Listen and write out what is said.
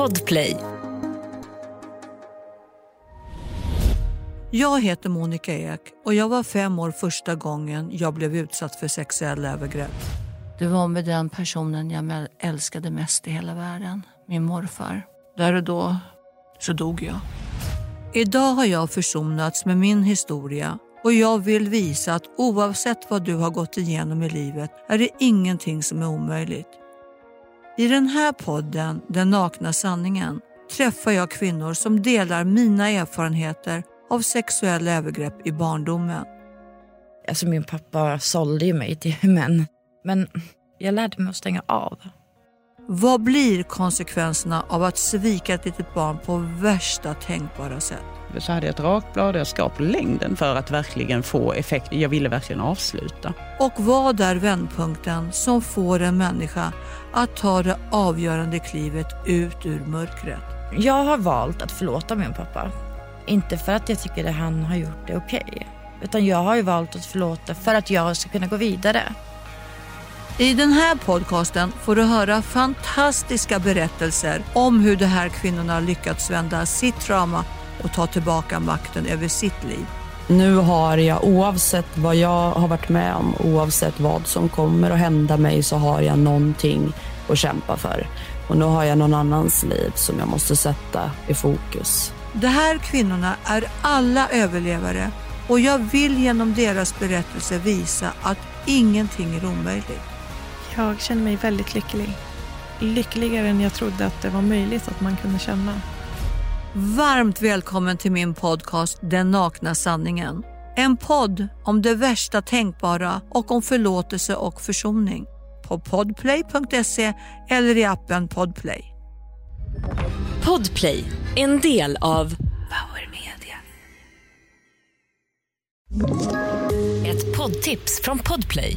Podplay. Jag heter Monica Ek och jag var fem år första gången jag blev utsatt för sexuella övergrepp. Det var med den personen jag älskade mest i hela världen, min morfar. Där och då så dog jag. Idag har jag försonats med min historia och jag vill visa att oavsett vad du har gått igenom i livet är det ingenting som är omöjligt. I den här podden, Den nakna sanningen, träffar jag kvinnor som delar mina erfarenheter av sexuella övergrepp i barndomen. Alltså min pappa sålde ju mig till män, men jag lärde mig att stänga av. Vad blir konsekvenserna av att svika ett litet barn på värsta tänkbara sätt? Så hade jag ett rakblad och jag skar på längden för att verkligen få effekt. Jag ville verkligen avsluta. Och vad är vändpunkten som får en människa att ta det avgörande klivet ut ur mörkret? Jag har valt att förlåta min pappa. Inte för att jag tycker att han har gjort det okej. Okay, utan jag har ju valt att förlåta för att jag ska kunna gå vidare. I den här podcasten får du höra fantastiska berättelser om hur de här kvinnorna lyckats vända sitt trauma och ta tillbaka makten över sitt liv. Nu har jag, oavsett vad jag har varit med om, oavsett vad som kommer att hända mig, så har jag någonting att kämpa för. Och nu har jag någon annans liv som jag måste sätta i fokus. De här kvinnorna är alla överlevare och jag vill genom deras berättelse visa att ingenting är omöjligt. Jag känner mig väldigt lycklig. Lyckligare än jag trodde att det var möjligt att man kunde känna. Varmt välkommen till min podcast Den nakna sanningen. En podd om det värsta tänkbara och om förlåtelse och försoning. På podplay.se eller i appen Podplay. Podplay, en del av Power Media. Ett poddtips från Podplay.